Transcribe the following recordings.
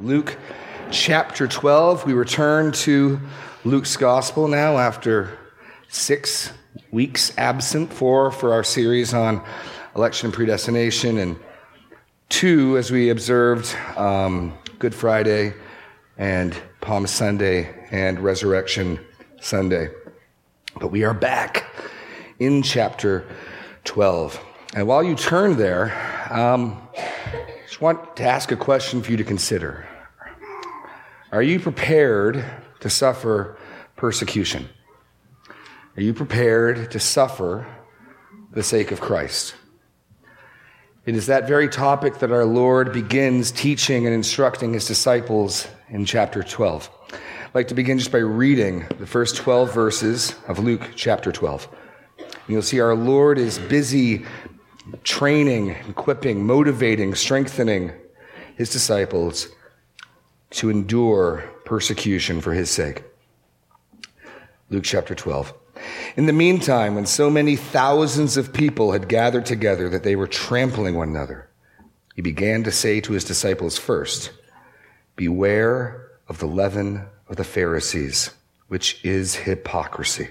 Luke chapter 12. We return to Luke's gospel now after six weeks absent, four for our series on election and predestination, and two as we observed um, Good Friday and Palm Sunday and Resurrection Sunday. But we are back in chapter 12. And while you turn there, um, just want to ask a question for you to consider. Are you prepared to suffer persecution? Are you prepared to suffer the sake of Christ? It is that very topic that our Lord begins teaching and instructing his disciples in chapter 12. I'd like to begin just by reading the first 12 verses of Luke chapter 12. You'll see our Lord is busy training, equipping, motivating, strengthening his disciples to endure persecution for his sake. Luke chapter 12. In the meantime, when so many thousands of people had gathered together that they were trampling one another, he began to say to his disciples first, Beware of the leaven of the Pharisees, which is hypocrisy.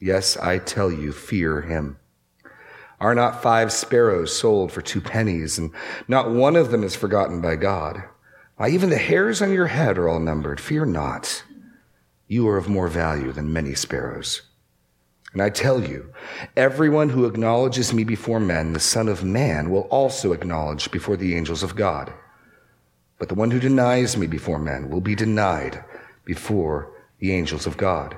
Yes, I tell you, fear him. Are not five sparrows sold for two pennies, and not one of them is forgotten by God? Why, even the hairs on your head are all numbered. Fear not. You are of more value than many sparrows. And I tell you, everyone who acknowledges me before men, the Son of Man will also acknowledge before the angels of God. But the one who denies me before men will be denied before the angels of God.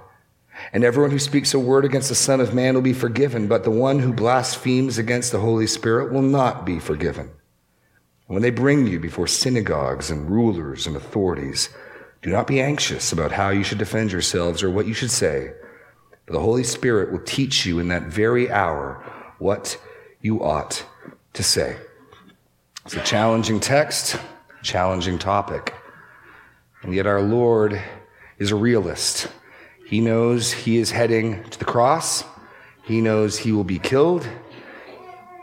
And everyone who speaks a word against the Son of Man will be forgiven, but the one who blasphemes against the Holy Spirit will not be forgiven. When they bring you before synagogues and rulers and authorities, do not be anxious about how you should defend yourselves or what you should say, for the Holy Spirit will teach you in that very hour what you ought to say. It's a challenging text, challenging topic. And yet our Lord is a realist. He knows he is heading to the cross. He knows he will be killed.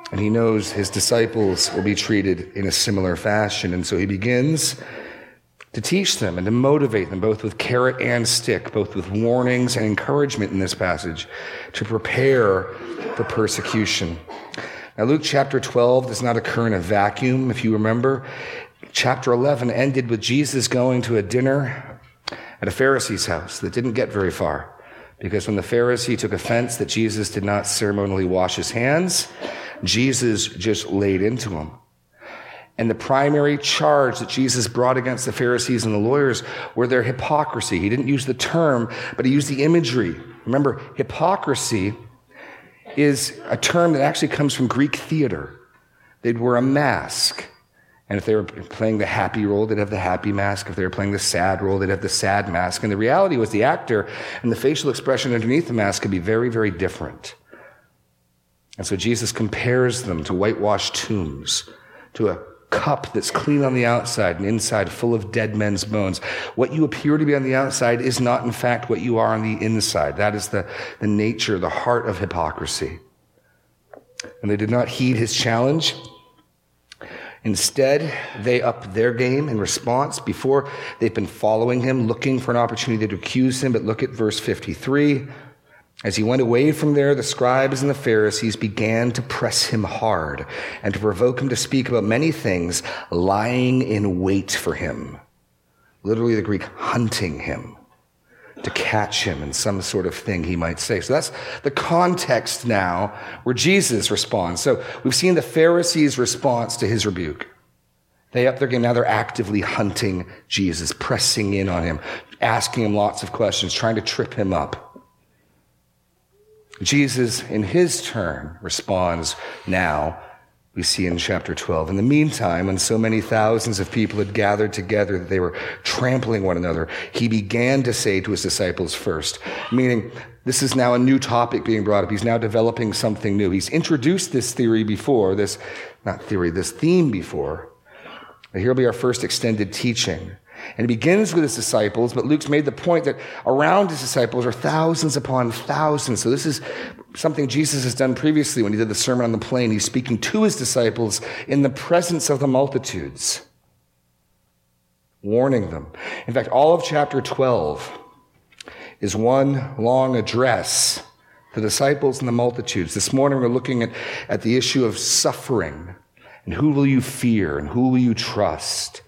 And he knows his disciples will be treated in a similar fashion. And so he begins to teach them and to motivate them, both with carrot and stick, both with warnings and encouragement in this passage, to prepare for persecution. Now, Luke chapter 12 does not occur in a vacuum, if you remember. Chapter 11 ended with Jesus going to a dinner at a Pharisee's house that didn't get very far. Because when the Pharisee took offense that Jesus did not ceremonially wash his hands, Jesus just laid into him. And the primary charge that Jesus brought against the Pharisees and the lawyers were their hypocrisy. He didn't use the term, but he used the imagery. Remember, hypocrisy is a term that actually comes from Greek theater. They'd wear a mask. And if they were playing the happy role, they'd have the happy mask. If they were playing the sad role, they'd have the sad mask. And the reality was the actor and the facial expression underneath the mask could be very, very different. And so Jesus compares them to whitewashed tombs, to a cup that's clean on the outside and inside full of dead men's bones. What you appear to be on the outside is not, in fact, what you are on the inside. That is the, the nature, the heart of hypocrisy. And they did not heed his challenge. Instead, they upped their game in response. Before, they've been following him, looking for an opportunity to accuse him. But look at verse 53. As he went away from there, the scribes and the Pharisees began to press him hard and to provoke him to speak about many things, lying in wait for him. Literally, the Greek, hunting him to catch him in some sort of thing he might say. So that's the context now where Jesus responds. So we've seen the Pharisees' response to his rebuke. They up their game. Now they're actively hunting Jesus, pressing in on him, asking him lots of questions, trying to trip him up. Jesus, in his turn, responds now we see in chapter 12. In the meantime, when so many thousands of people had gathered together that they were trampling one another, he began to say to his disciples first, meaning this is now a new topic being brought up. He's now developing something new. He's introduced this theory before, this, not theory, this theme before. here will be our first extended teaching. And it begins with his disciples, but Luke's made the point that around his disciples are thousands upon thousands. So this is something Jesus has done previously when he did the Sermon on the Plain. He's speaking to his disciples in the presence of the multitudes, warning them. In fact, all of chapter 12 is one long address to the disciples and the multitudes. This morning we're looking at, at the issue of suffering and who will you fear and who will you trust?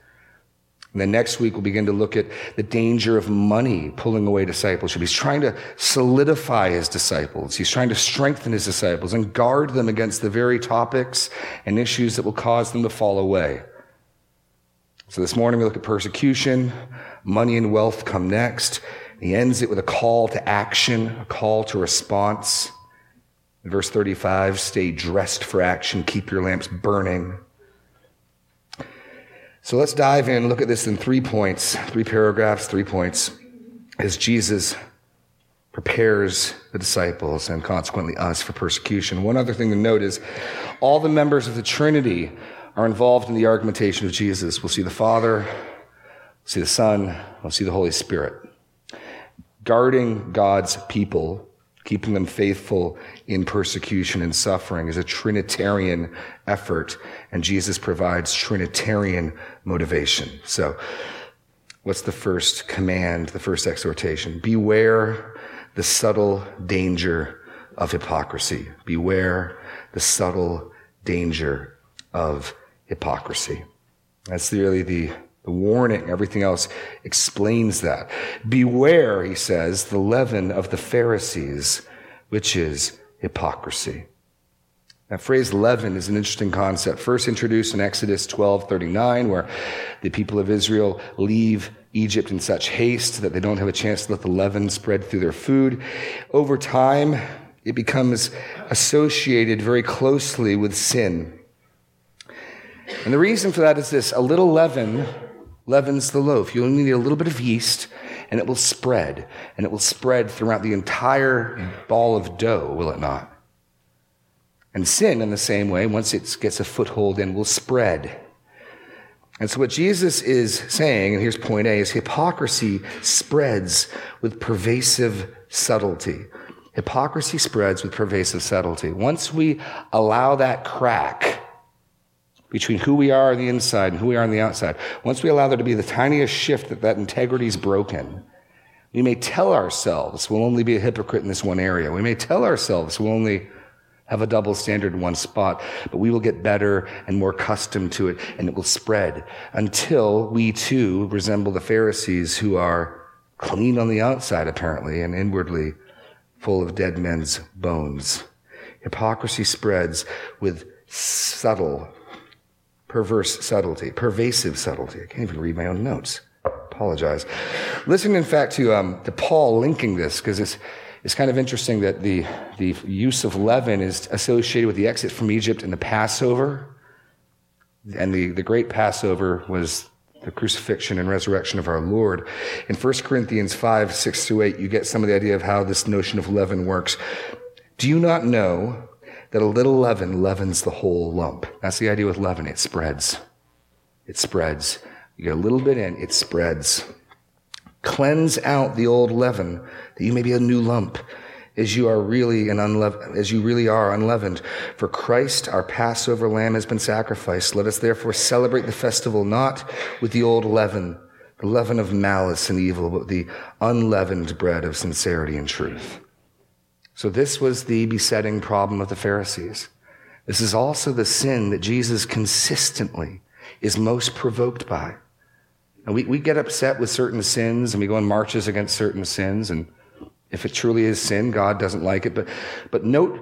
And then next week, we'll begin to look at the danger of money pulling away discipleship. He's trying to solidify his disciples. He's trying to strengthen his disciples and guard them against the very topics and issues that will cause them to fall away. So this morning, we look at persecution. Money and wealth come next. He ends it with a call to action, a call to response. In verse 35, stay dressed for action, keep your lamps burning. So let's dive in, look at this in three points, three paragraphs, three points, as Jesus prepares the disciples and consequently us for persecution. One other thing to note is all the members of the Trinity are involved in the argumentation of Jesus. We'll see the Father, we'll see the Son, we'll see the Holy Spirit. Guarding God's people keeping them faithful in persecution and suffering is a Trinitarian effort, and Jesus provides Trinitarian motivation. So, what's the first command, the first exhortation? Beware the subtle danger of hypocrisy. Beware the subtle danger of hypocrisy. That's really the the warning, everything else explains that. Beware, he says, the leaven of the Pharisees, which is hypocrisy. That phrase leaven is an interesting concept. First introduced in Exodus 12:39, where the people of Israel leave Egypt in such haste that they don't have a chance to let the leaven spread through their food. Over time, it becomes associated very closely with sin. And the reason for that is this a little leaven leavens the loaf. You only need a little bit of yeast, and it will spread, and it will spread throughout the entire ball of dough, will it not? And sin, in the same way, once it gets a foothold in, will spread. And so, what Jesus is saying, and here's point A, is hypocrisy spreads with pervasive subtlety. Hypocrisy spreads with pervasive subtlety. Once we allow that crack, between who we are on the inside and who we are on the outside, once we allow there to be the tiniest shift that that integrity is broken, we may tell ourselves we'll only be a hypocrite in this one area. We may tell ourselves we'll only have a double standard in one spot, but we will get better and more accustomed to it and it will spread until we too resemble the Pharisees who are clean on the outside apparently and inwardly full of dead men's bones. Hypocrisy spreads with subtle perverse subtlety, pervasive subtlety. I can't even read my own notes. Apologize. Listen, in fact, to, um, to Paul linking this because it's, it's kind of interesting that the, the use of leaven is associated with the exit from Egypt and the Passover. And the, the great Passover was the crucifixion and resurrection of our Lord. In 1 Corinthians 5, 6 through 8, you get some of the idea of how this notion of leaven works. Do you not know that a little leaven leavens the whole lump. That's the idea with leaven. It spreads. It spreads. You get a little bit in, it spreads. Cleanse out the old leaven that you may be a new lump as you are really an unleavened, as you really are unleavened. For Christ, our Passover lamb, has been sacrificed. Let us therefore celebrate the festival not with the old leaven, the leaven of malice and evil, but the unleavened bread of sincerity and truth. So, this was the besetting problem of the Pharisees. This is also the sin that Jesus consistently is most provoked by. And we, we get upset with certain sins and we go on marches against certain sins. And if it truly is sin, God doesn't like it. But, but note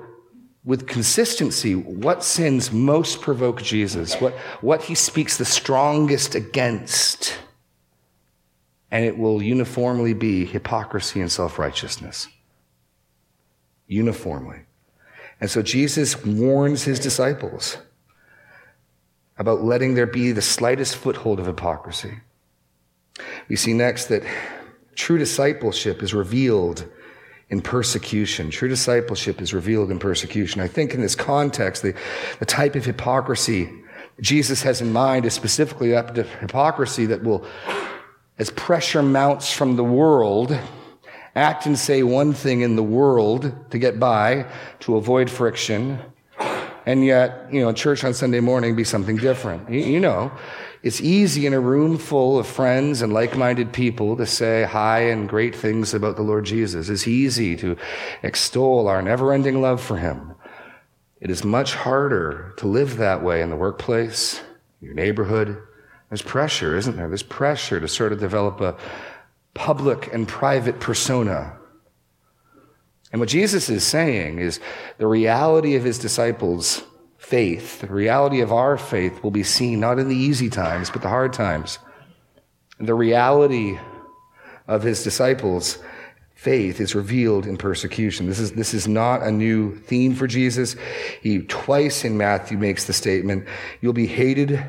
with consistency what sins most provoke Jesus, what, what he speaks the strongest against. And it will uniformly be hypocrisy and self righteousness uniformly. And so Jesus warns his disciples about letting there be the slightest foothold of hypocrisy. We see next that true discipleship is revealed in persecution. True discipleship is revealed in persecution. I think in this context, the, the type of hypocrisy Jesus has in mind is specifically that hypocrisy that will, as pressure mounts from the world, act and say one thing in the world to get by, to avoid friction, and yet, you know, church on Sunday morning be something different. You, you know, it's easy in a room full of friends and like-minded people to say high and great things about the Lord Jesus. It's easy to extol our never-ending love for him. It is much harder to live that way in the workplace, your neighborhood. There's pressure, isn't there? There's pressure to sort of develop a public and private persona. And what Jesus is saying is the reality of his disciples' faith, the reality of our faith will be seen not in the easy times, but the hard times. The reality of his disciples' faith is revealed in persecution. This is, this is not a new theme for Jesus. He twice in Matthew makes the statement, you'll be hated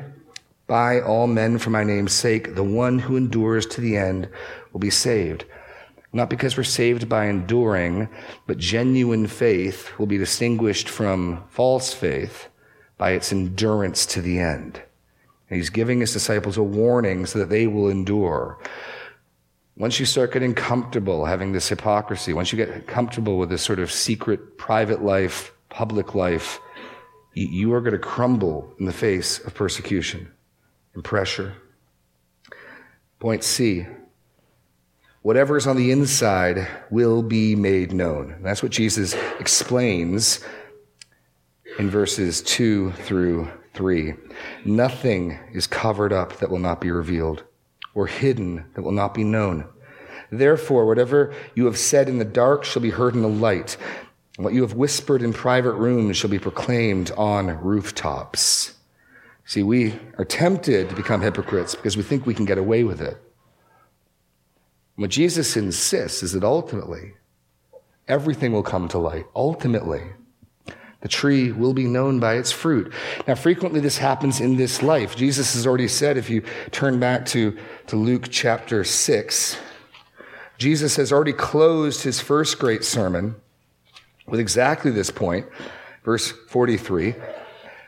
by all men for my name's sake. The one who endures to the end will be saved. Not because we're saved by enduring, but genuine faith will be distinguished from false faith by its endurance to the end. And he's giving his disciples a warning so that they will endure. Once you start getting comfortable having this hypocrisy, once you get comfortable with this sort of secret private life, public life, you are going to crumble in the face of persecution and pressure. Point C whatever is on the inside will be made known. And that's what Jesus explains in verses 2 through 3. Nothing is covered up that will not be revealed, or hidden that will not be known. Therefore, whatever you have said in the dark shall be heard in the light, and what you have whispered in private rooms shall be proclaimed on rooftops. See, we are tempted to become hypocrites because we think we can get away with it. What Jesus insists is that ultimately, everything will come to light. Ultimately, the tree will be known by its fruit. Now, frequently this happens in this life. Jesus has already said, if you turn back to, to Luke chapter 6, Jesus has already closed his first great sermon with exactly this point. Verse 43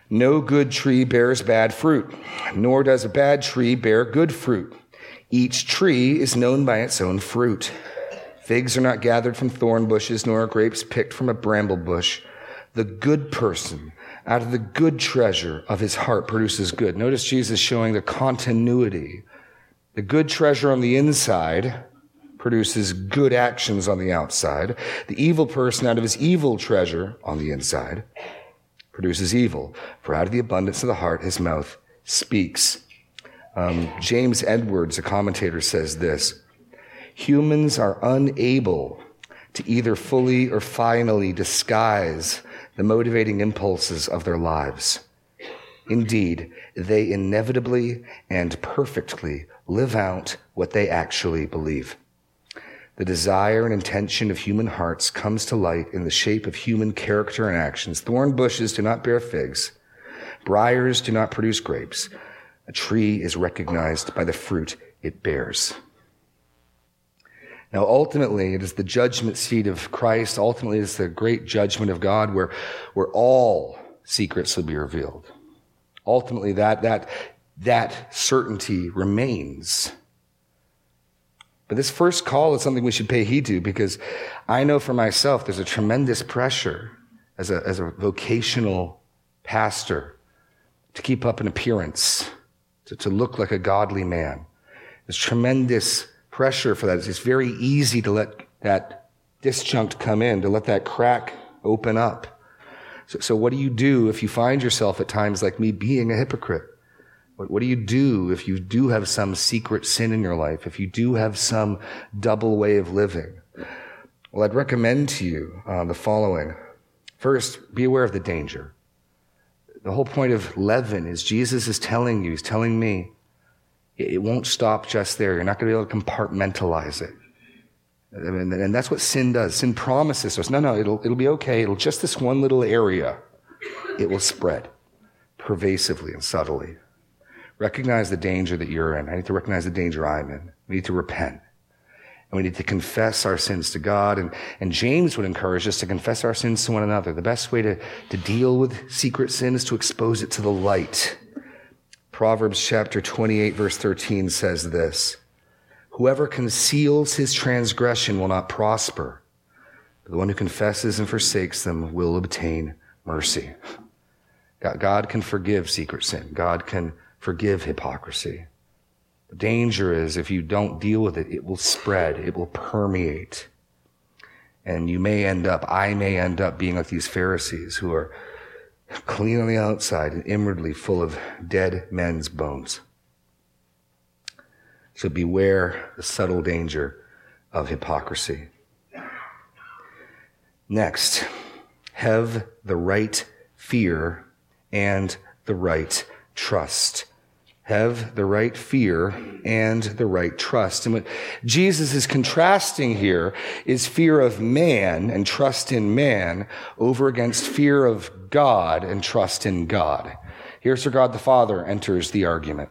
No good tree bears bad fruit, nor does a bad tree bear good fruit. Each tree is known by its own fruit. Figs are not gathered from thorn bushes, nor are grapes picked from a bramble bush. The good person out of the good treasure of his heart produces good. Notice Jesus showing the continuity. The good treasure on the inside produces good actions on the outside. The evil person out of his evil treasure on the inside produces evil. For out of the abundance of the heart, his mouth speaks. Um, James Edwards, a commentator, says this Humans are unable to either fully or finally disguise the motivating impulses of their lives. Indeed, they inevitably and perfectly live out what they actually believe. The desire and intention of human hearts comes to light in the shape of human character and actions. Thorn bushes do not bear figs. Briars do not produce grapes. A tree is recognized by the fruit it bears. Now, ultimately, it is the judgment seat of Christ. Ultimately, it's the great judgment of God where, where all secrets will be revealed. Ultimately, that, that, that certainty remains. But this first call is something we should pay heed to because I know for myself there's a tremendous pressure as a, as a vocational pastor to keep up an appearance to, to look like a godly man. There's tremendous pressure for that. It's very easy to let that disjunct come in, to let that crack open up. So, so what do you do if you find yourself at times like me being a hypocrite? What, do you do if you do have some secret sin in your life? If you do have some double way of living? Well, I'd recommend to you uh, the following. First, be aware of the danger. The whole point of leaven is Jesus is telling you, he's telling me, it won't stop just there. You're not going to be able to compartmentalize it. And that's what sin does. Sin promises us, no, no, it'll, it'll be okay. It'll just this one little area. It will spread. pervasively and subtly. Recognize the danger that you're in. I need to recognize the danger I'm in. We need to repent. And we need to confess our sins to God. And, and James would encourage us to confess our sins to one another. The best way to, to deal with secret sin is to expose it to the light. Proverbs chapter 28 verse 13 says this, Whoever conceals his transgression will not prosper. But the one who confesses and forsakes them will obtain mercy. God can forgive secret sin. God can forgive hypocrisy. The danger is if you don't deal with it, it will spread, it will permeate. And you may end up, I may end up being like these Pharisees who are clean on the outside and inwardly full of dead men's bones. So beware the subtle danger of hypocrisy. Next, have the right fear and the right trust have the right fear and the right trust. And what Jesus is contrasting here is fear of man and trust in man over against fear of God and trust in God. Here's where God the Father enters the argument.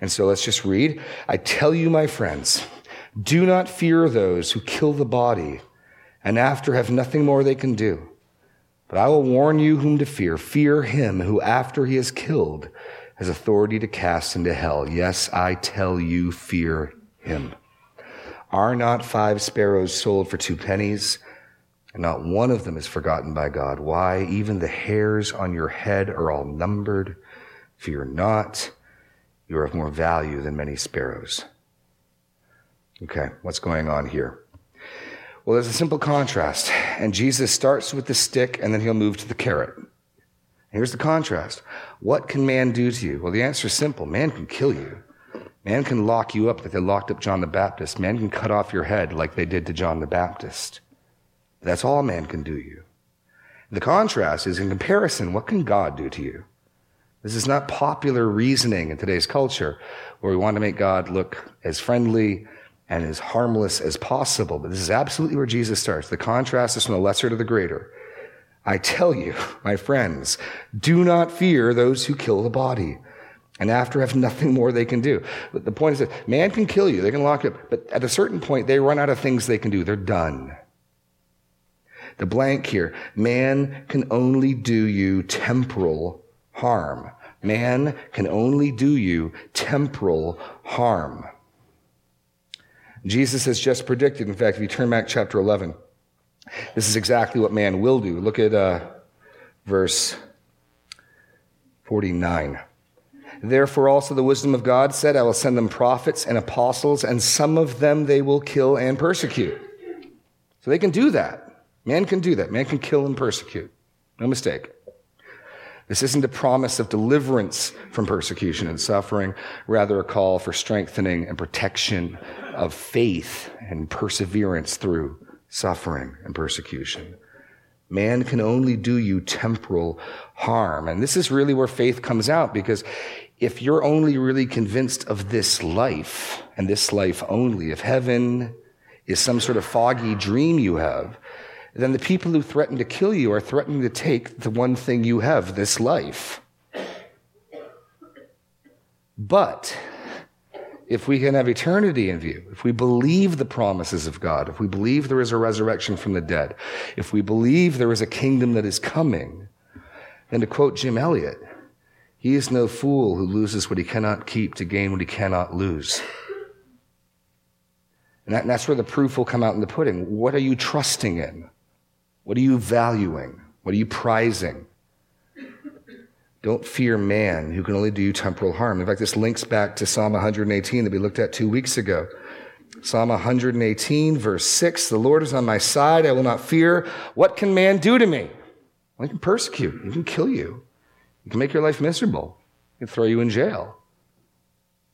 And so let's just read. I tell you, my friends, do not fear those who kill the body and after have nothing more they can do. But I will warn you whom to fear. Fear him who after he is killed has authority to cast into hell. Yes, I tell you, fear him. Are not five sparrows sold for two pennies? And not one of them is forgotten by God. Why? Even the hairs on your head are all numbered. Fear not. You are of more value than many sparrows. Okay, what's going on here? Well, there's a simple contrast. And Jesus starts with the stick and then he'll move to the carrot. Here's the contrast. What can man do to you? Well, the answer is simple. Man can kill you. Man can lock you up like they locked up John the Baptist. Man can cut off your head like they did to John the Baptist. That's all man can do to you. The contrast is in comparison, what can God do to you? This is not popular reasoning in today's culture where we want to make God look as friendly and as harmless as possible. But this is absolutely where Jesus starts. The contrast is from the lesser to the greater. I tell you, my friends, do not fear those who kill the body and after have nothing more they can do. But the point is that man can kill you, they can lock you up, but at a certain point they run out of things they can do. They're done. The blank here, man can only do you temporal harm. Man can only do you temporal harm. Jesus has just predicted, in fact, if you turn back chapter 11, this is exactly what man will do. Look at uh, verse 49. Therefore, also the wisdom of God said, I will send them prophets and apostles, and some of them they will kill and persecute. So they can do that. Man can do that. Man can kill and persecute. No mistake. This isn't a promise of deliverance from persecution and suffering, rather, a call for strengthening and protection of faith and perseverance through suffering and persecution. Man can only do you temporal harm. And this is really where faith comes out because if you're only really convinced of this life and this life only, if heaven is some sort of foggy dream you have, then the people who threaten to kill you are threatening to take the one thing you have, this life. But if we can have eternity in view, if we believe the promises of God, if we believe there is a resurrection from the dead, if we believe there is a kingdom that is coming, then to quote Jim Elliot, he is no fool who loses what he cannot keep to gain what he cannot lose. And, that, and that's where the proof will come out in the pudding. What are you trusting in? What are you valuing? What are you prizing? Don't fear man who can only do you temporal harm. In fact, this links back to Psalm 118 that we looked at two weeks ago. Psalm 118, verse 6 The Lord is on my side. I will not fear. What can man do to me? Well, he can persecute, he can kill you, he can make your life miserable, he can throw you in jail.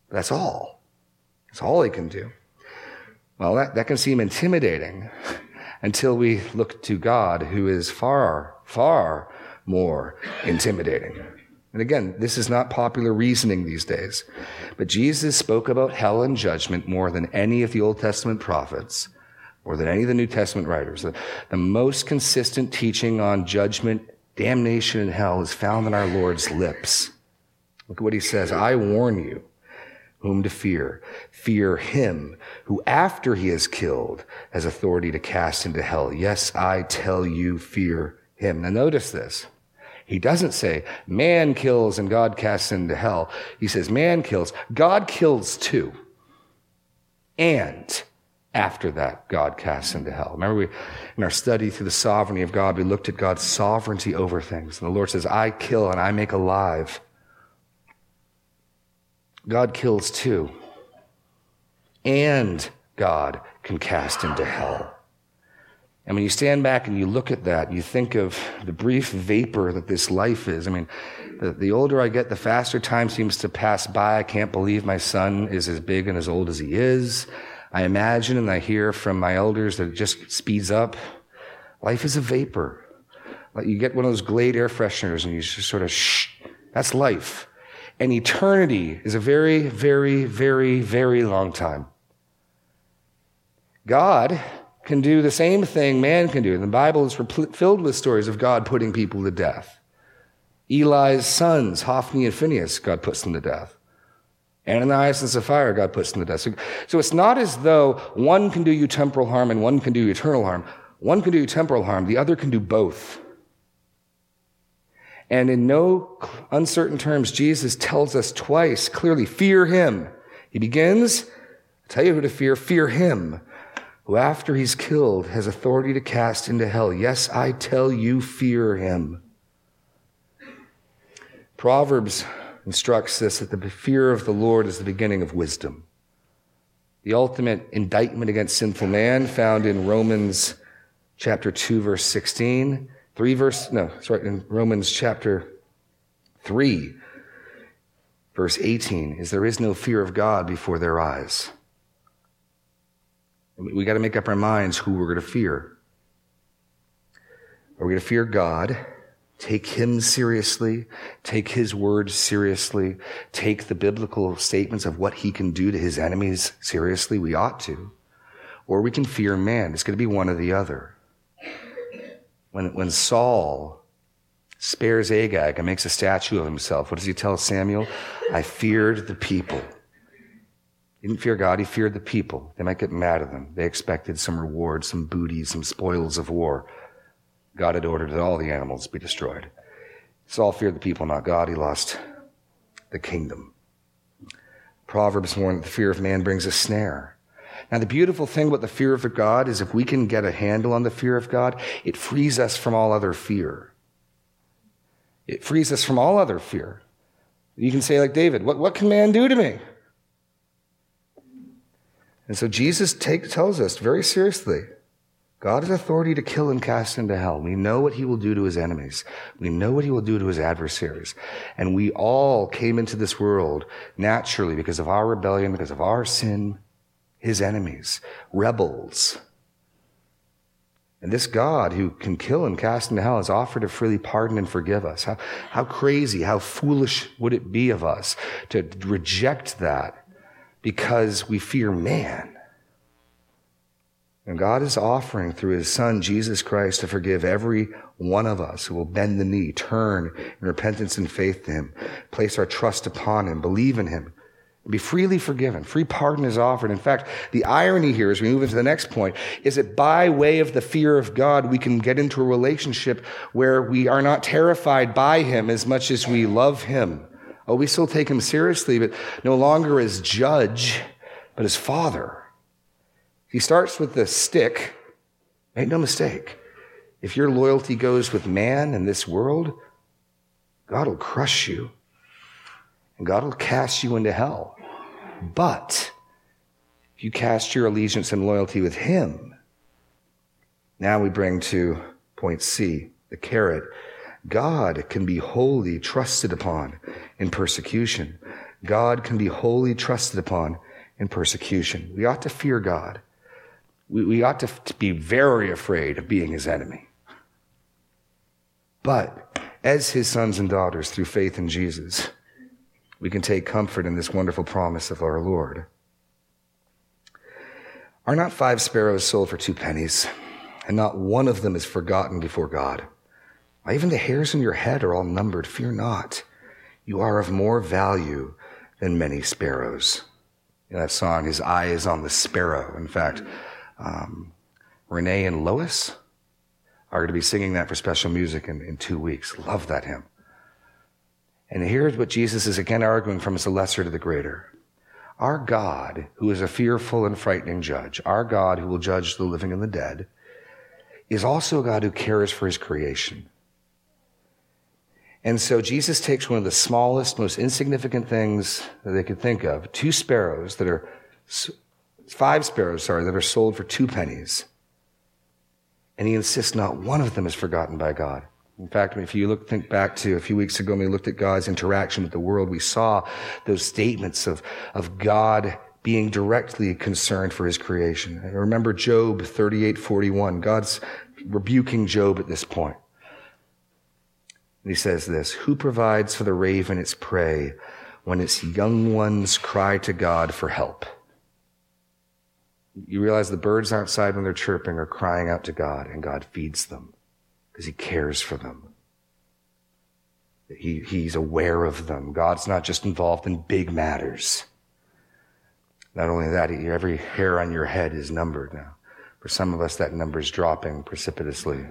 That's all. That's all he can do. Well, that, that can seem intimidating until we look to God, who is far, far more intimidating. And again, this is not popular reasoning these days. But Jesus spoke about hell and judgment more than any of the Old Testament prophets, more than any of the New Testament writers. The, the most consistent teaching on judgment damnation and hell is found in our Lord's lips. Look at what he says. I warn you whom to fear. Fear him who, after he is killed, has authority to cast into hell. Yes, I tell you, fear him. Now notice this. He doesn't say man kills and God casts into hell. He says man kills. God kills too. And after that, God casts into hell. Remember, we, in our study through the sovereignty of God, we looked at God's sovereignty over things. And the Lord says, I kill and I make alive. God kills too. And God can cast into hell. And when you stand back and you look at that, you think of the brief vapor that this life is. I mean, the, the, older I get, the faster time seems to pass by. I can't believe my son is as big and as old as he is. I imagine and I hear from my elders that it just speeds up. Life is a vapor. Like you get one of those Glade air fresheners and you just sort of shh. That's life. And eternity is a very, very, very, very long time. God can do the same thing man can do. The Bible is filled with stories of God putting people to death. Eli's sons, Hophni and Phinehas, God puts them to death. Ananias and Sapphira, God puts them to death. So, so it's not as though one can do you temporal harm and one can do you eternal harm. One can do you temporal harm, the other can do both. And in no uncertain terms, Jesus tells us twice clearly, fear him. He begins, I tell you who to fear, fear him, who after he's killed has authority to cast into hell. Yes, I tell you, fear him. Proverbs instructs us that the fear of the Lord is the beginning of wisdom. The ultimate indictment against sinful man found in Romans chapter 2 verse 16 3 verse, no, sorry, in Romans chapter 3, verse 18, is there is no fear of God before their eyes. We got to make up our minds who we're going to fear. Are we going to fear God? Take Him seriously. Take His word seriously. Take the biblical statements of what He can do to His enemies seriously. We ought to. Or we can fear man. It's going to be one or the other when, when Saul spares Agag and makes a statue of himself, what does he tell Samuel? I feared the people. He didn't fear God, he feared the people. They might get mad at him. They expected some reward, some booty, some spoils of war. God had ordered that all the animals be destroyed. Saul feared the people, not God. He lost the kingdom. Proverbs warn that the fear of man brings a snare. Now, the beautiful thing about the fear of God is if we can get a handle on the fear of God, it frees us from all other fear. It frees us from all other fear. You can say, like David, what, what can man do to me? And so Jesus take, tells us very seriously God has authority to kill and cast into hell. We know what he will do to his enemies. We know what he will do to his adversaries. And we all came into this world naturally because of our rebellion, because of our sin, his enemies, rebels. And this God who can kill and cast into hell has offered to freely pardon and forgive us. How, how crazy, how foolish would it be of us to reject that because we fear man? And God is offering through his son, Jesus Christ, to forgive every one of us who will bend the knee, turn in repentance and faith to him, place our trust upon him, believe in him, be freely forgiven. Free pardon is offered. In fact, the irony here as we move into the next point is that by way of the fear of God, we can get into a relationship where we are not terrified by Him as much as we love Him. Oh, we still take Him seriously, but no longer as judge, but as Father. He starts with the stick. Make no mistake. If your loyalty goes with man in this world, God will crush you and God will cast you into hell. But if you cast your allegiance and loyalty with Him, now we bring to point C, the carrot. God can be wholly trusted upon in persecution. God can be wholly trusted upon in persecution. We ought to fear God. We, we ought to, to be very afraid of being his enemy. But as his sons and daughters through faith in Jesus, we can take comfort in this wonderful promise of our Lord. Are not five sparrows sold for two pennies, and not one of them is forgotten before God? Even the hairs on your head are all numbered. Fear not. You are of more value than many sparrows. In that song, his eye is on the sparrow. In fact, um, Renee and Lois are going to be singing that for special music in, in two weeks. Love that hymn. And here's what Jesus is again arguing from as the lesser to the greater. Our God, who is a fearful and frightening judge, our God who will judge the living and the dead, is also a God who cares for his creation. And so Jesus takes one of the smallest, most insignificant things that they could think of, two sparrows that are, five sparrows, sorry, that are sold for two pennies. And he insists not one of them is forgotten by God. In fact, if you look, think back to a few weeks ago when we looked at God's interaction with the world, we saw those statements of, of God being directly concerned for his creation. I remember Job 38, 41. God's rebuking Job at this point. And he says this, who provides for the raven its prey when its young ones cry to God for help? You realize the birds outside when they're chirping are crying out to God and God feeds them because he cares for them. He, he's aware of them. God's not just involved in big matters. Not only that, every hair on your head is numbered now. For some of us, that number is dropping precipitously.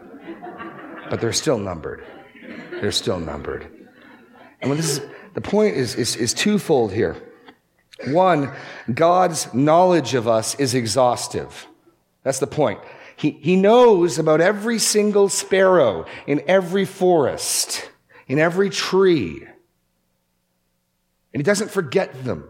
But they're still numbered. They're still numbered. And when this is, the point is, is, is twofold here. One, God's knowledge of us is exhaustive. That's the point. He, he knows about every single sparrow in every forest, in every tree. And he doesn't forget them.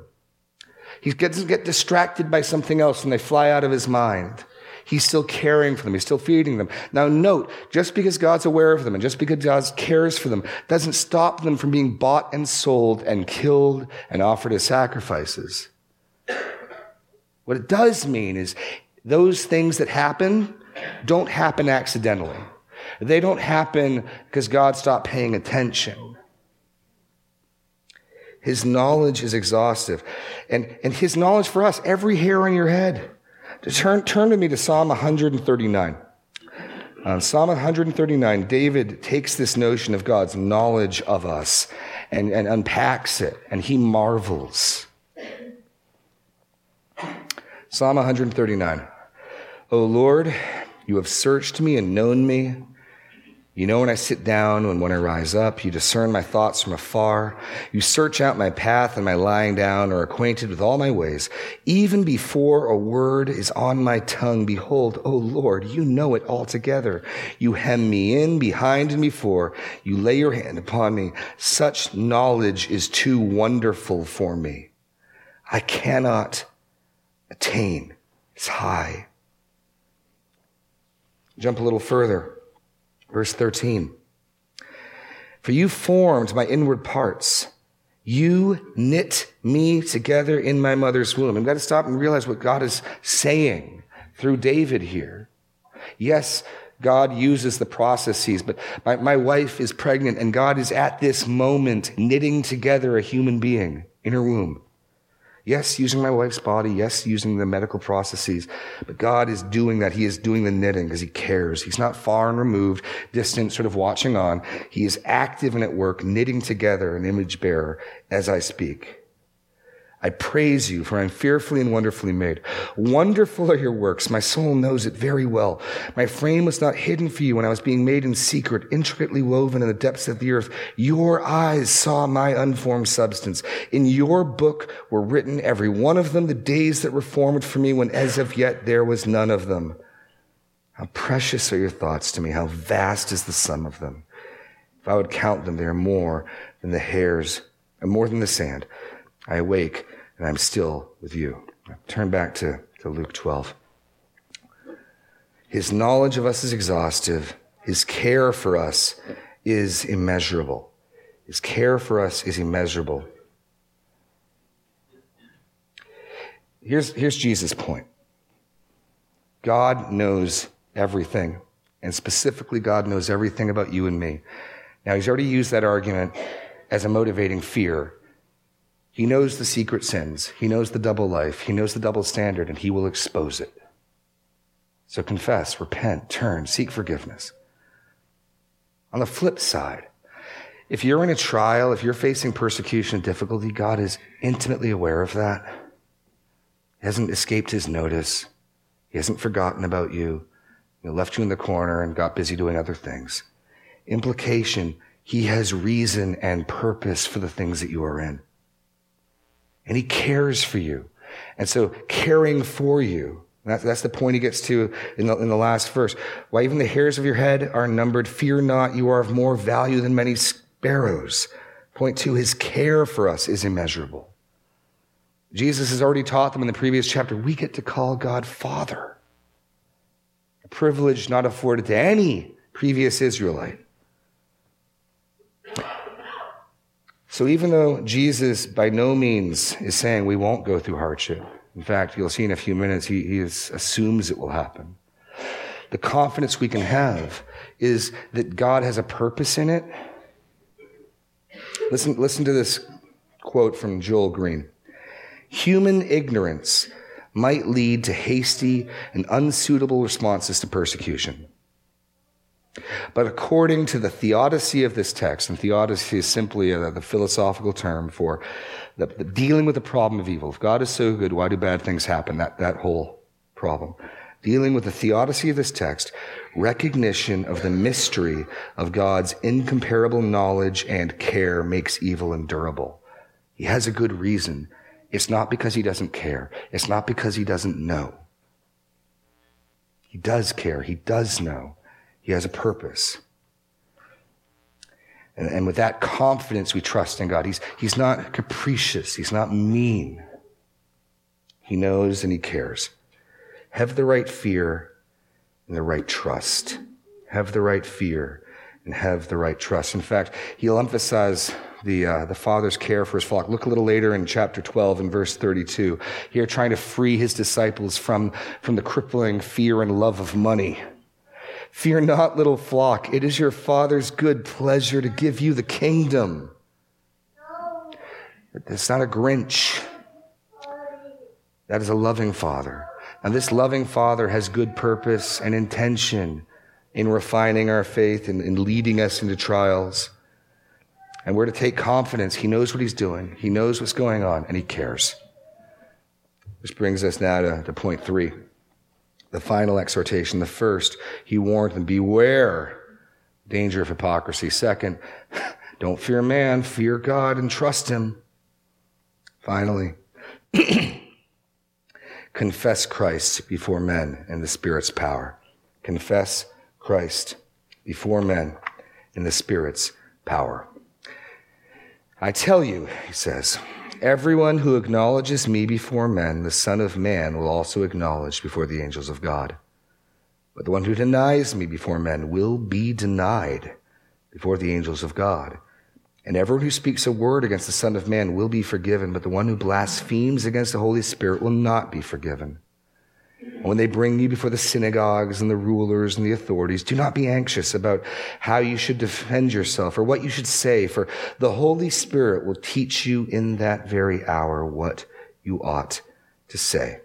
He doesn't get distracted by something else and they fly out of his mind. He's still caring for them. He's still feeding them. Now note, just because God's aware of them and just because God cares for them doesn't stop them from being bought and sold and killed and offered as sacrifices. What it does mean is those things that happen don't happen accidentally. They don't happen because God stopped paying attention. His knowledge is exhaustive. And, and his knowledge for us, every hair on your head. Turn, turn to me to Psalm 139. On Psalm 139, David takes this notion of God's knowledge of us and, and unpacks it, and he marvels. Psalm 139. O Lord, you have searched me and known me. You know when I sit down and when I rise up. You discern my thoughts from afar. You search out my path and my lying down are acquainted with all my ways. Even before a word is on my tongue, behold, O Lord, you know it altogether. You hem me in behind and before. You lay your hand upon me. Such knowledge is too wonderful for me. I cannot attain. It's high. Jump a little further. Verse 13. For you formed my inward parts. You knit me together in my mother's womb. I've got to stop and realize what God is saying through David here. Yes, God uses the processes, but my, my wife is pregnant and God is at this moment knitting together a human being in her womb. Yes, using my wife's body. Yes, using the medical processes. But God is doing that. He is doing the knitting because he cares. He's not far and removed, distant, sort of watching on. He is active and at work, knitting together an image bearer as I speak. I praise you, for I'm fearfully and wonderfully made. Wonderful are your works. My soul knows it very well. My frame was not hidden for you when I was being made in secret, intricately woven in the depths of the earth. Your eyes saw my unformed substance. In your book were written, every one of them, the days that were formed for me when as of yet there was none of them. How precious are your thoughts to me. How vast is the sum of them. If I would count them, they are more than the hairs, and more than the sand. I awake and I'm still with you. Turn back to, to Luke 12. His knowledge of us is exhaustive. His care for us is immeasurable. His care for us is immeasurable. Here's, here's Jesus' point God knows everything, and specifically, God knows everything about you and me. Now, he's already used that argument as a motivating fear he knows the secret sins. He knows the double life. He knows the double standard, and he will expose it. So confess, repent, turn, seek forgiveness. On the flip side, if you're in a trial, if you're facing persecution and difficulty, God is intimately aware of that. He hasn't escaped his notice. He hasn't forgotten about you. He left you in the corner and got busy doing other things. Implication, he has reason and purpose for the things that you are in. And he cares for you. And so caring for you, that's, that's the point he gets to in the, in the last verse. Why even the hairs of your head are numbered. Fear not, you are of more value than many sparrows. Point two, his care for us is immeasurable. Jesus has already taught them in the previous chapter, we get to call God Father. A privilege not afforded to any previous Israelite. So even though Jesus by no means is saying we won't go through hardship, in fact, you'll see in a few minutes, he, he is, assumes it will happen. The confidence we can have is that God has a purpose in it. Listen, listen to this quote from Joel Green. Human ignorance might lead to hasty and unsuitable responses to persecution. But according to the theodicy of this text, and theodicy is simply a, the philosophical term for the, the dealing with the problem of evil. If God is so good, why do bad things happen? That, that whole problem. Dealing with the theodicy of this text, recognition of the mystery of God's incomparable knowledge and care makes evil endurable. He has a good reason it's not because he doesn't care. It's not because he doesn't know. He does care. He does know. He has a purpose. And, and with that confidence, we trust in God. He's, he's not capricious. He's not mean. He knows and he cares. Have the right fear and the right trust. Have the right fear and have the right trust. In fact, he'll emphasize the, uh, the father's care for his flock. Look a little later in chapter 12 and verse 32. Here, trying to free his disciples from, from the crippling fear and love of money. Fear not, little flock. It is your father's good pleasure to give you the kingdom. It's not a Grinch. That is a loving father. And this loving father has good purpose and intention in refining our faith and in leading us into trials. And we're to take confidence. He knows what he's doing. He knows what's going on and he cares. Which brings us now to, to point three. The final exhortation. The first, he warned them, beware danger of hypocrisy. Second, don't fear man, fear God and trust him. Finally, confess Christ before men in the Spirit's power. Confess Christ before men in the Spirit's power. I tell you, he says, everyone who acknowledges me before men, the Son of Man will also acknowledge before the angels of God. But the one who denies me before men will be denied before the angels of God. And everyone who speaks a word against the Son of Man will be forgiven, but the one who blasphemes against the Holy Spirit will not be forgiven. When they bring you before the synagogues and the rulers and the authorities, do not be anxious about how you should defend yourself or what you should say, for the Holy Spirit will teach you in that very hour what you ought to say.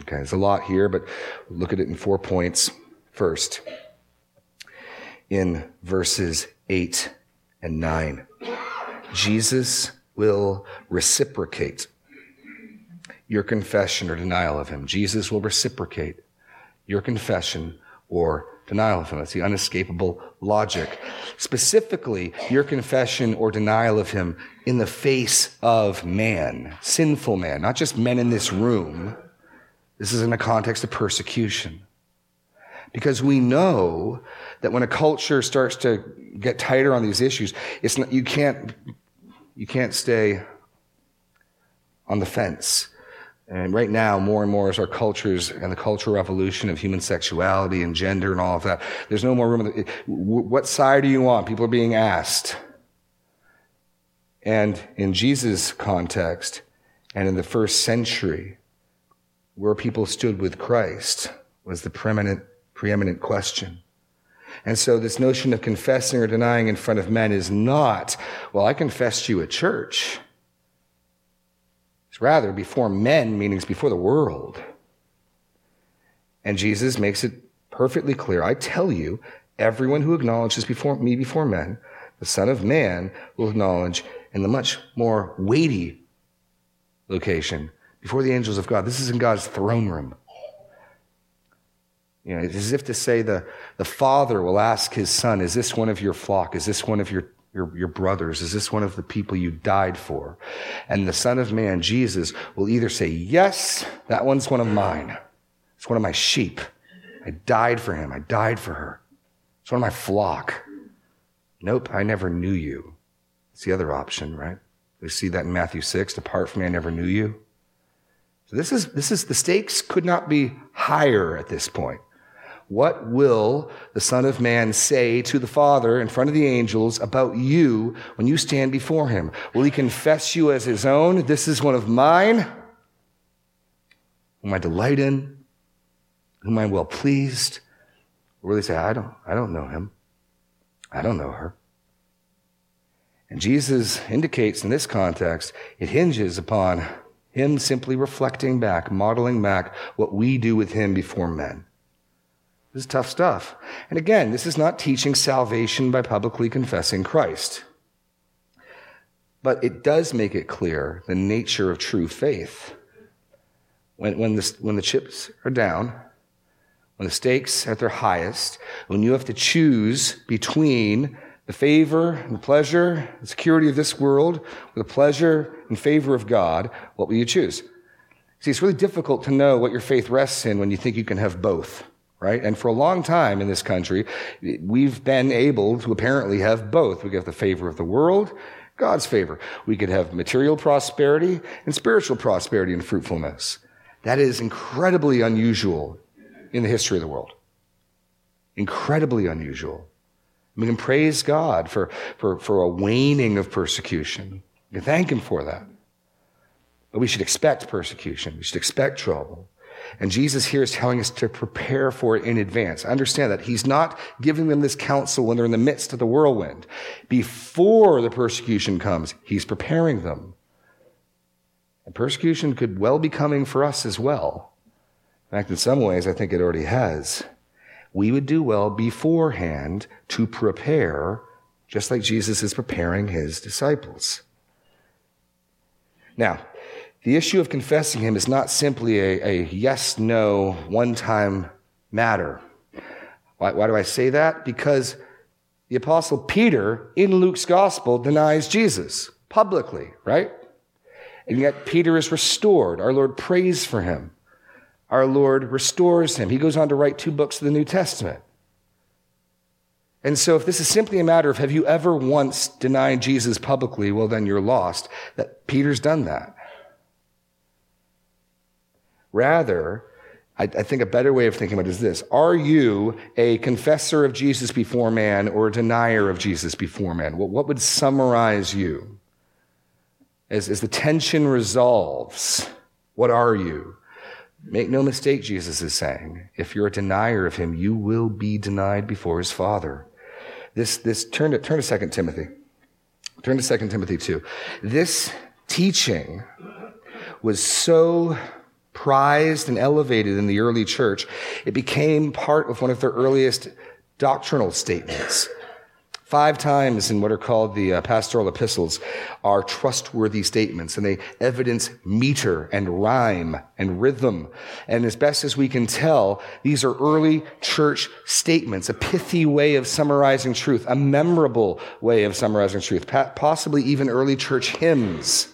Okay, there's a lot here, but look at it in four points. First, in verses 8 and 9, Jesus will reciprocate your confession or denial of him. Jesus will reciprocate your confession or denial of him. That's the unescapable logic. Specifically, your confession or denial of him in the face of man, sinful man, not just men in this room. This is in the context of persecution. Because we know that when a culture starts to get tighter on these issues, it's not, you can't, you can't stay on the fence. And right now, more and more as our cultures and the cultural revolution of human sexuality and gender and all of that, there's no more room. What side do you want? People are being asked. And in Jesus' context, and in the first century, where people stood with Christ was the preeminent, preeminent question. And so this notion of confessing or denying in front of men is not, well, I confessed you at church. Rather before men, meaning before the world. And Jesus makes it perfectly clear. I tell you, everyone who acknowledges before me before men, the Son of Man will acknowledge in the much more weighty location before the angels of God. This is in God's throne room. You know, it's as if to say the, the father will ask his son, Is this one of your flock? Is this one of your, your, your brothers? Is this one of the people you died for? And the Son of Man, Jesus, will either say, Yes, that one's one of mine. It's one of my sheep. I died for him. I died for her. It's one of my flock. Nope, I never knew you. It's the other option, right? We see that in Matthew 6. Depart from me, I never knew you. So this is, this is, the stakes could not be higher at this point. What will the Son of Man say to the Father in front of the angels about you when you stand before him? Will he confess you as his own? This is one of mine, whom I delight in, whom I'm well pleased. Or will he say, I don't, I don't know him. I don't know her. And Jesus indicates in this context, it hinges upon him simply reflecting back, modeling back what we do with him before men. This is tough stuff. And again, this is not teaching salvation by publicly confessing Christ. But it does make it clear the nature of true faith. When, when, the, when the chips are down, when the stakes are at their highest, when you have to choose between the favor and the pleasure, the security of this world, with the pleasure and favor of God, what will you choose? See, it's really difficult to know what your faith rests in when you think you can have both right? And for a long time in this country, we've been able to apparently have both. We get the favor of the world, God's favor. We could have material prosperity and spiritual prosperity and fruitfulness. That is incredibly unusual in the history of the world. Incredibly unusual. We can praise God for, for, for a waning of persecution. We can thank Him for that. But we should expect persecution. We should expect trouble. And Jesus here is telling us to prepare for it in advance. Understand that he's not giving them this counsel when they're in the midst of the whirlwind. Before the persecution comes, he's preparing them. And persecution could well be coming for us as well. In fact, in some ways, I think it already has. We would do well beforehand to prepare, just like Jesus is preparing his disciples. Now, the issue of confessing him is not simply a, a yes no one time matter. Why, why do I say that? Because the apostle Peter in Luke's gospel denies Jesus publicly, right? And yet Peter is restored. Our Lord prays for him. Our Lord restores him. He goes on to write two books of the New Testament. And so, if this is simply a matter of have you ever once denied Jesus publicly, well, then you're lost. That Peter's done that. Rather, I, I, think a better way of thinking about it is this Are you a confessor of Jesus before man or a denier of Jesus before man? What, would summarize you? As, as the tension resolves, what are you? Make no mistake, Jesus is saying. If you're a denier of him, you will be denied before his Father. This, this, turn to, turn to 2 Timothy. Turn to 2 Timothy 2. This teaching was so prized and elevated in the early church, it became part of one of their earliest doctrinal statements. Five times in what are called the uh, pastoral epistles are trustworthy statements, and they evidence meter and rhyme and rhythm. And as best as we can tell, these are early church statements, a pithy way of summarizing truth, a memorable way of summarizing truth, possibly even early church hymns.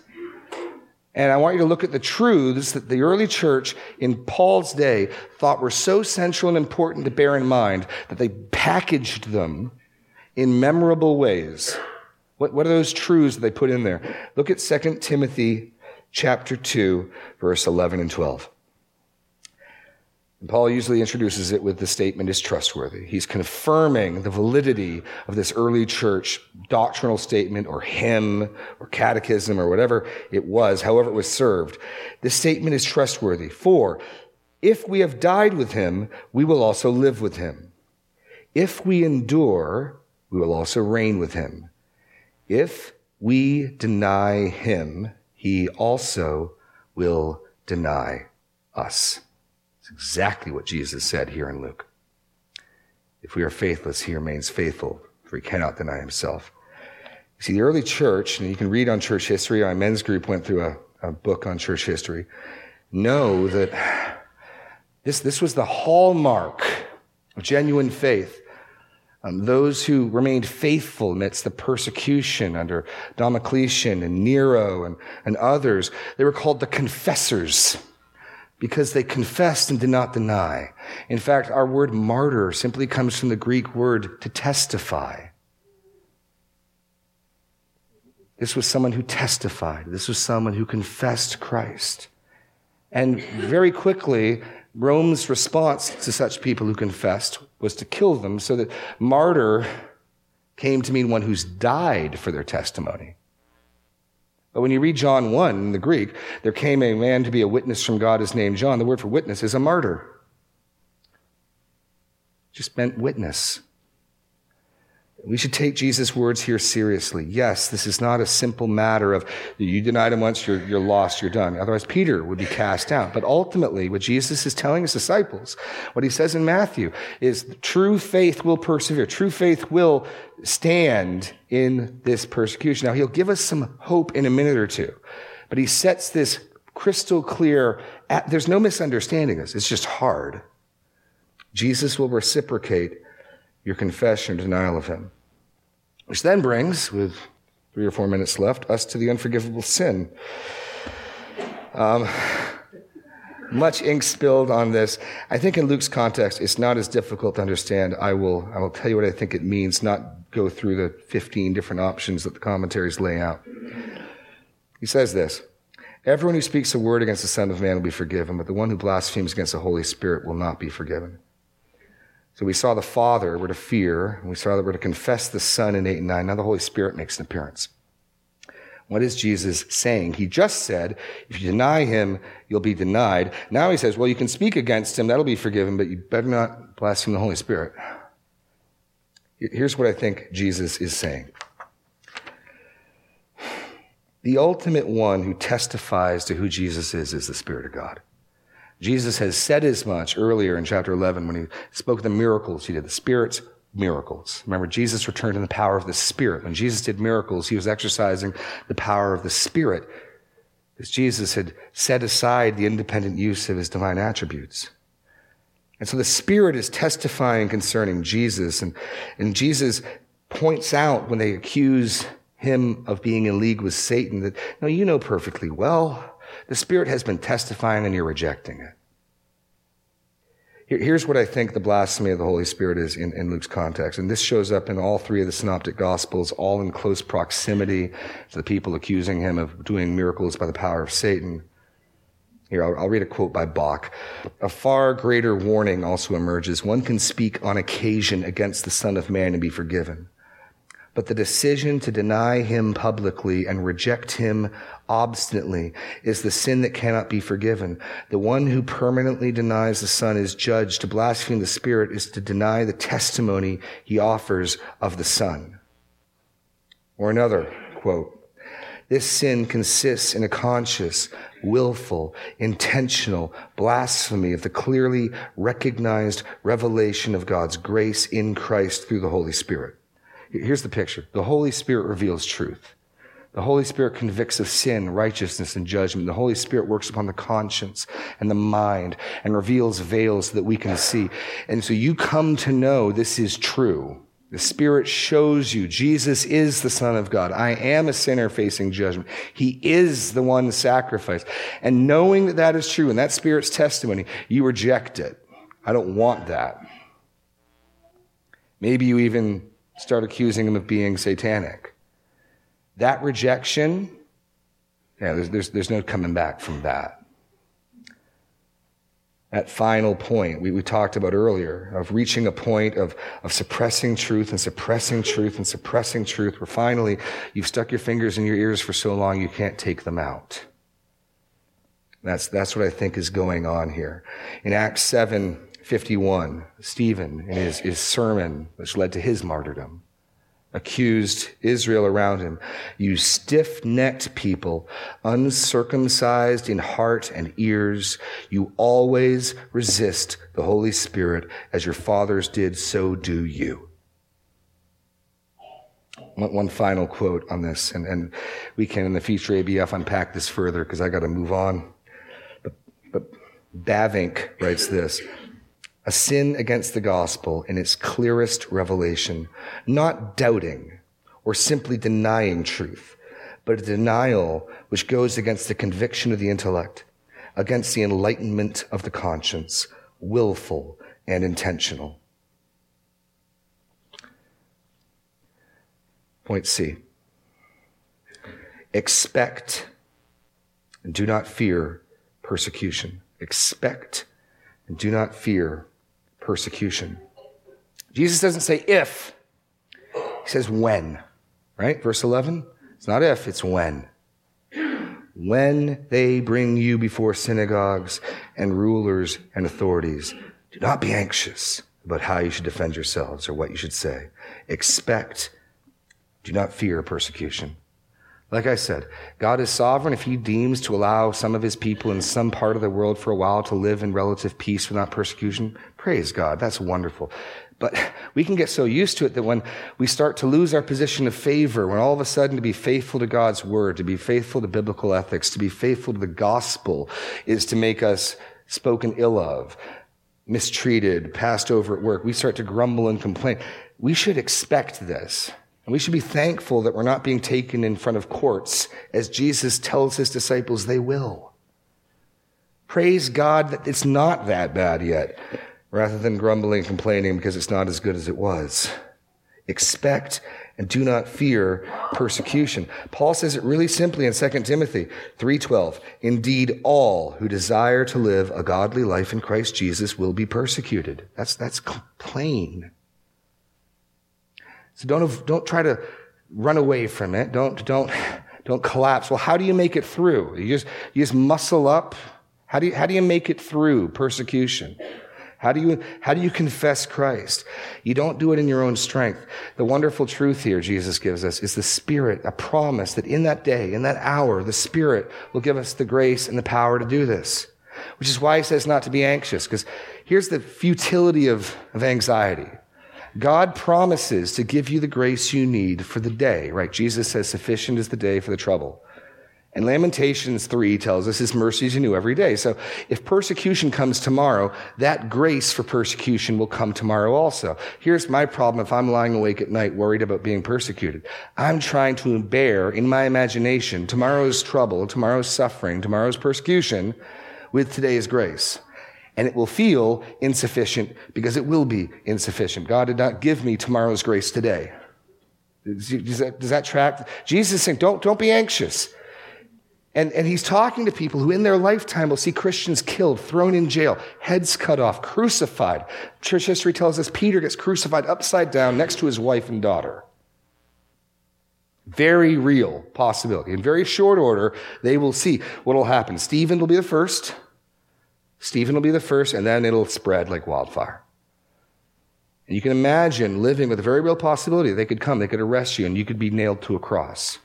And I want you to look at the truths that the early church in Paul's day thought were so central and important to bear in mind that they packaged them in memorable ways. What, what are those truths that they put in there? Look at 2 Timothy chapter 2, verse 11 and 12. And Paul usually introduces it with the statement is trustworthy. He's confirming the validity of this early church doctrinal statement or hymn or catechism or whatever it was, however it was served. This statement is trustworthy. For if we have died with him, we will also live with him. If we endure, we will also reign with him. If we deny him, he also will deny us. It's exactly what Jesus said here in Luke. If we are faithless, he remains faithful, for he cannot deny himself. You see, the early church, and you can read on church history, our men's group went through a, a book on church history, know that this, this was the hallmark of genuine faith. Um, those who remained faithful amidst the persecution under Domitian and Nero and, and others, they were called the confessors because they confessed and did not deny. In fact, our word martyr simply comes from the Greek word to testify. This was someone who testified. This was someone who confessed Christ. And very quickly, Rome's response to such people who confessed was to kill them, so that martyr came to mean one who's died for their testimony. When you read John 1 in the Greek, there came a man to be a witness from God, his name John. The word for witness is a martyr. Just meant witness. We should take Jesus' words here seriously. Yes, this is not a simple matter of you denied him once, you're, you're lost, you're done. Otherwise, Peter would be cast out. But ultimately, what Jesus is telling his disciples, what he says in Matthew, is true faith will persevere. True faith will stand in this persecution. Now, he'll give us some hope in a minute or two, but he sets this crystal clear. At, there's no misunderstanding this. It's just hard. Jesus will reciprocate your confession or denial of him. Which then brings, with three or four minutes left, us to the unforgivable sin. Um, much ink spilled on this. I think in Luke's context, it's not as difficult to understand. I will, I will tell you what I think it means, not go through the 15 different options that the commentaries lay out. He says this Everyone who speaks a word against the Son of Man will be forgiven, but the one who blasphemes against the Holy Spirit will not be forgiven. So we saw the Father, we're to fear, we saw that we're to confess the Son in 8 and 9. Now the Holy Spirit makes an appearance. What is Jesus saying? He just said, if you deny him, you'll be denied. Now he says, well, you can speak against him, that'll be forgiven, but you better not blaspheme the Holy Spirit. Here's what I think Jesus is saying. The ultimate one who testifies to who Jesus is is the Spirit of God. Jesus has said as much earlier in chapter 11 when he spoke of the miracles he did, the Spirit's miracles. Remember, Jesus returned in the power of the Spirit. When Jesus did miracles, he was exercising the power of the Spirit as Jesus had set aside the independent use of his divine attributes. And so the Spirit is testifying concerning Jesus, and, and Jesus points out when they accuse him of being in league with Satan that, no, you know perfectly well the Spirit has been testifying and you're rejecting it. Here's what I think the blasphemy of the Holy Spirit is in, in, Luke's context. And this shows up in all three of the synoptic gospels, all in close proximity to the people accusing him of doing miracles by the power of Satan. Here, I'll, I'll read a quote by Bock. A far greater warning also emerges. One can speak on occasion against the Son of Man and be forgiven. But the decision to deny him publicly and reject him obstinately is the sin that cannot be forgiven. The one who permanently denies the Son is judged. To blaspheme the Spirit is to deny the testimony he offers of the Son. Or another quote. This sin consists in a conscious, willful, intentional blasphemy of the clearly recognized revelation of God's grace in Christ through the Holy Spirit. Here's the picture. The Holy Spirit reveals truth. The Holy Spirit convicts of sin, righteousness, and judgment. The Holy Spirit works upon the conscience and the mind and reveals veils that we can see. And so you come to know this is true. The Spirit shows you Jesus is the Son of God. I am a sinner facing judgment. He is the one sacrificed. And knowing that that is true and that Spirit's testimony, you reject it. I don't want that. Maybe you even start accusing him of being satanic. That rejection, yeah, there's, there's, there's no coming back from that. That final point we, we talked about earlier of reaching a point of, of suppressing truth and suppressing truth and suppressing truth, where finally you've stuck your fingers in your ears for so long you can't take them out. That's, that's what I think is going on here. In Acts 7, 51, Stephen, in his, his sermon, which led to his martyrdom, accused Israel around him. You stiff necked people, uncircumcised in heart and ears, you always resist the Holy Spirit as your fathers did, so do you. One final quote on this, and, and we can in the future ABF unpack this further because I got to move on. But, but Bavinck writes this a sin against the gospel in its clearest revelation, not doubting or simply denying truth, but a denial which goes against the conviction of the intellect, against the enlightenment of the conscience, willful and intentional. Point C. Expect and do not fear persecution. Expect and do not fear persecution. Jesus doesn't say if, he says when, right? Verse 11. It's not if, it's when. When they bring you before synagogues and rulers and authorities, do not be anxious about how you should defend yourselves or what you should say. Expect, do not fear persecution. Like I said, God is sovereign if he deems to allow some of his people in some part of the world for a while to live in relative peace without persecution. Praise God. That's wonderful. But we can get so used to it that when we start to lose our position of favor, when all of a sudden to be faithful to God's word, to be faithful to biblical ethics, to be faithful to the gospel is to make us spoken ill of, mistreated, passed over at work, we start to grumble and complain. We should expect this. And we should be thankful that we're not being taken in front of courts as Jesus tells his disciples they will. Praise God that it's not that bad yet, rather than grumbling and complaining because it's not as good as it was. Expect and do not fear persecution. Paul says it really simply in 2 Timothy 3:12. Indeed, all who desire to live a godly life in Christ Jesus will be persecuted. That's that's plain. So don't, don't try to run away from it. Don't, don't, don't collapse. Well, how do you make it through? You just, you just muscle up. How do you, how do you make it through persecution? How do you, how do you confess Christ? You don't do it in your own strength. The wonderful truth here Jesus gives us is the Spirit, a promise that in that day, in that hour, the Spirit will give us the grace and the power to do this. Which is why he says not to be anxious, because here's the futility of, of anxiety. God promises to give you the grace you need for the day, right? Jesus says, sufficient is the day for the trouble. And Lamentations 3 tells us his mercies are new every day. So if persecution comes tomorrow, that grace for persecution will come tomorrow also. Here's my problem if I'm lying awake at night worried about being persecuted. I'm trying to bear in my imagination tomorrow's trouble, tomorrow's suffering, tomorrow's persecution with today's grace and it will feel insufficient because it will be insufficient. God did not give me tomorrow's grace today. Does that, does that track? Jesus is saying, don't, don't be anxious. And, and he's talking to people who in their lifetime will see Christians killed, thrown in jail, heads cut off, crucified. Church history tells us Peter gets crucified upside down next to his wife and daughter. Very real possibility. In very short order, they will see what will happen. Stephen will be the first. Stephen will be the first, and then it'll spread like wildfire. And you can imagine living with a very real possibility they could come, they could arrest you, and you could be nailed to a cross.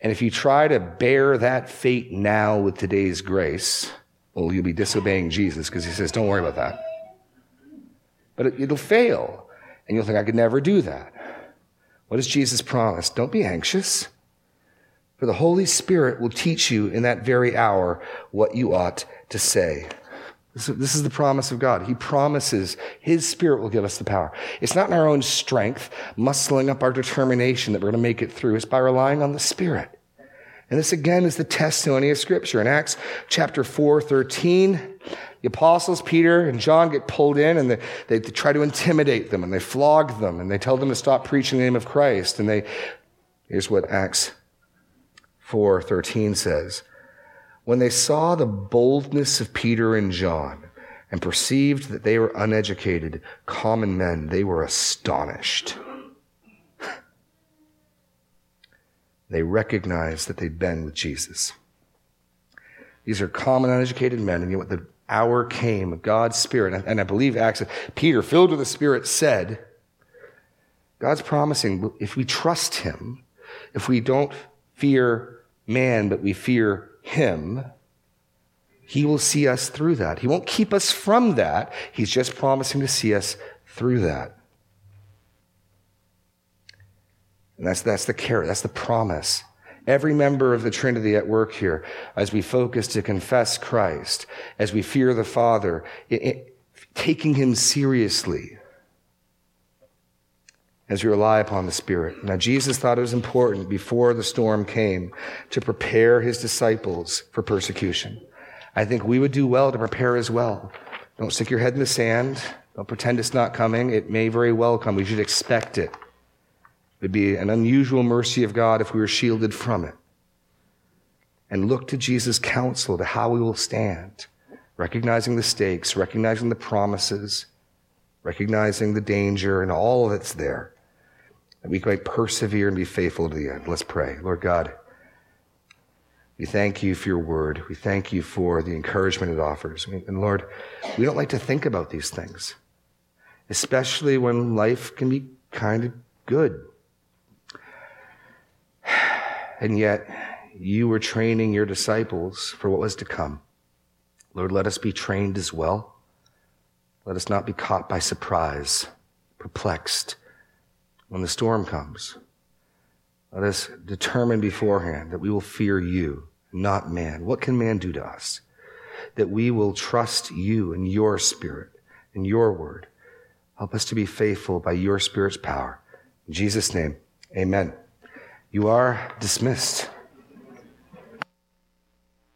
And if you try to bear that fate now with today's grace, well, you'll be disobeying Jesus because he says, don't worry about that. But it, it'll fail, and you'll think, I could never do that. What does Jesus promise? Don't be anxious. For the Holy Spirit will teach you in that very hour what you ought to say. This is the promise of God. He promises His Spirit will give us the power. It's not in our own strength, muscling up our determination that we're going to make it through. It's by relying on the Spirit. And this again is the testimony of Scripture. In Acts chapter 4, 13, the apostles, Peter and John, get pulled in and they, they, they try to intimidate them and they flog them and they tell them to stop preaching the name of Christ. And they, here's what Acts 4:13 says, "When they saw the boldness of Peter and John and perceived that they were uneducated, common men, they were astonished." they recognized that they'd been with Jesus. These are common, uneducated men, and yet the hour came, God's Spirit, and I believe Acts, Peter, filled with the Spirit, said, God's promising if we trust Him, if we don't fear man, but we fear Him, He will see us through that. He won't keep us from that. He's just promising to see us through that. And that's, that's the care, that's the promise. Every member of the Trinity at work here, as we focus to confess Christ, as we fear the Father, it, it, taking Him seriously, as we rely upon the Spirit. Now, Jesus thought it was important before the storm came to prepare His disciples for persecution. I think we would do well to prepare as well. Don't stick your head in the sand. Don't pretend it's not coming. It may very well come. We should expect it. It would be an unusual mercy of God if we were shielded from it. And look to Jesus' counsel to how we will stand, recognizing the stakes, recognizing the promises, recognizing the danger and all that's there. That we might persevere and be faithful to the end. Let's pray. Lord God, we thank you for your word. We thank you for the encouragement it offers. And Lord, we don't like to think about these things, especially when life can be kind of good. And yet, you were training your disciples for what was to come. Lord, let us be trained as well. Let us not be caught by surprise, perplexed when the storm comes. Let us determine beforehand that we will fear you, not man. What can man do to us? That we will trust you and your spirit and your word. Help us to be faithful by your spirit's power. In Jesus' name, amen. You are dismissed.